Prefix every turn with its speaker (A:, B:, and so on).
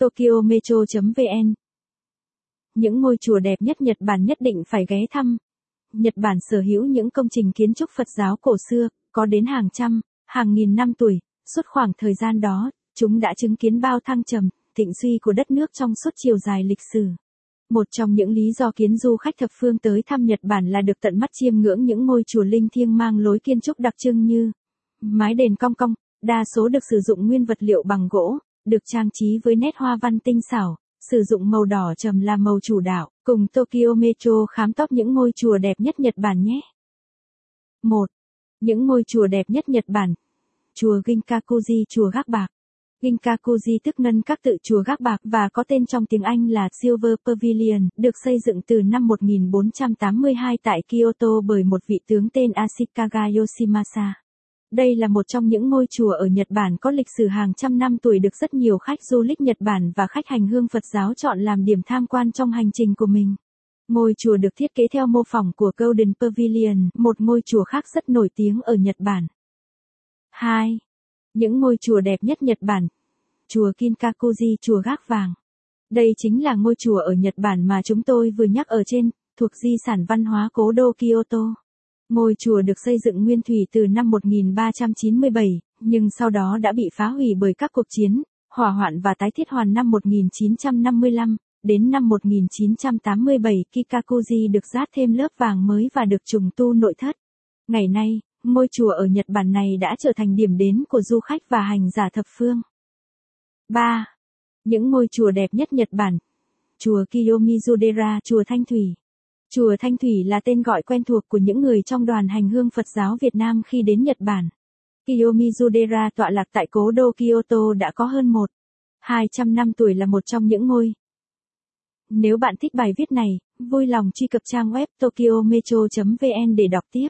A: Tokyo Metro.vn Những ngôi chùa đẹp nhất Nhật Bản nhất định phải ghé thăm. Nhật Bản sở hữu những công trình kiến trúc Phật giáo cổ xưa, có đến hàng trăm, hàng nghìn năm tuổi, suốt khoảng thời gian đó, chúng đã chứng kiến bao thăng trầm, thịnh suy của đất nước trong suốt chiều dài lịch sử. Một trong những lý do khiến du khách thập phương tới thăm Nhật Bản là được tận mắt chiêm ngưỡng những ngôi chùa linh thiêng mang lối kiến trúc đặc trưng như mái đền cong cong, đa số được sử dụng nguyên vật liệu bằng gỗ, được trang trí với nét hoa văn tinh xảo, sử dụng màu đỏ trầm là màu chủ đạo, cùng Tokyo Metro khám top những ngôi chùa đẹp nhất Nhật Bản nhé. 1. Những ngôi chùa đẹp nhất Nhật Bản. Chùa Ginkakuji Chùa Gác Bạc. Ginkakuji tức ngân các tự chùa Gác Bạc và có tên trong tiếng Anh là Silver Pavilion, được xây dựng từ năm 1482 tại Kyoto bởi một vị tướng tên Ashikaga Yoshimasa. Đây là một trong những ngôi chùa ở Nhật Bản có lịch sử hàng trăm năm tuổi được rất nhiều khách du lịch Nhật Bản và khách hành hương Phật giáo chọn làm điểm tham quan trong hành trình của mình. Ngôi chùa được thiết kế theo mô phỏng của Golden Pavilion, một ngôi chùa khác rất nổi tiếng ở Nhật Bản. 2. Những ngôi chùa đẹp nhất Nhật Bản. Chùa Kinkakuji Chùa Gác Vàng. Đây chính là ngôi chùa ở Nhật Bản mà chúng tôi vừa nhắc ở trên, thuộc di sản văn hóa cố đô Kyoto. Ngôi chùa được xây dựng nguyên thủy từ năm 1397, nhưng sau đó đã bị phá hủy bởi các cuộc chiến, hỏa hoạn và tái thiết hoàn năm 1955. Đến năm 1987 Kikakuji được dát thêm lớp vàng mới và được trùng tu nội thất. Ngày nay, ngôi chùa ở Nhật Bản này đã trở thành điểm đến của du khách và hành giả thập phương. 3. Những ngôi chùa đẹp nhất Nhật Bản Chùa Kiyomizudera Chùa Thanh Thủy Chùa Thanh Thủy là tên gọi quen thuộc của những người trong đoàn hành hương Phật giáo Việt Nam khi đến Nhật Bản. Kiyomizudera tọa lạc tại cố đô Kyoto đã có hơn một 200 năm tuổi là một trong những ngôi. Nếu bạn thích bài viết này, vui lòng truy cập trang web tokyometro.vn để đọc tiếp.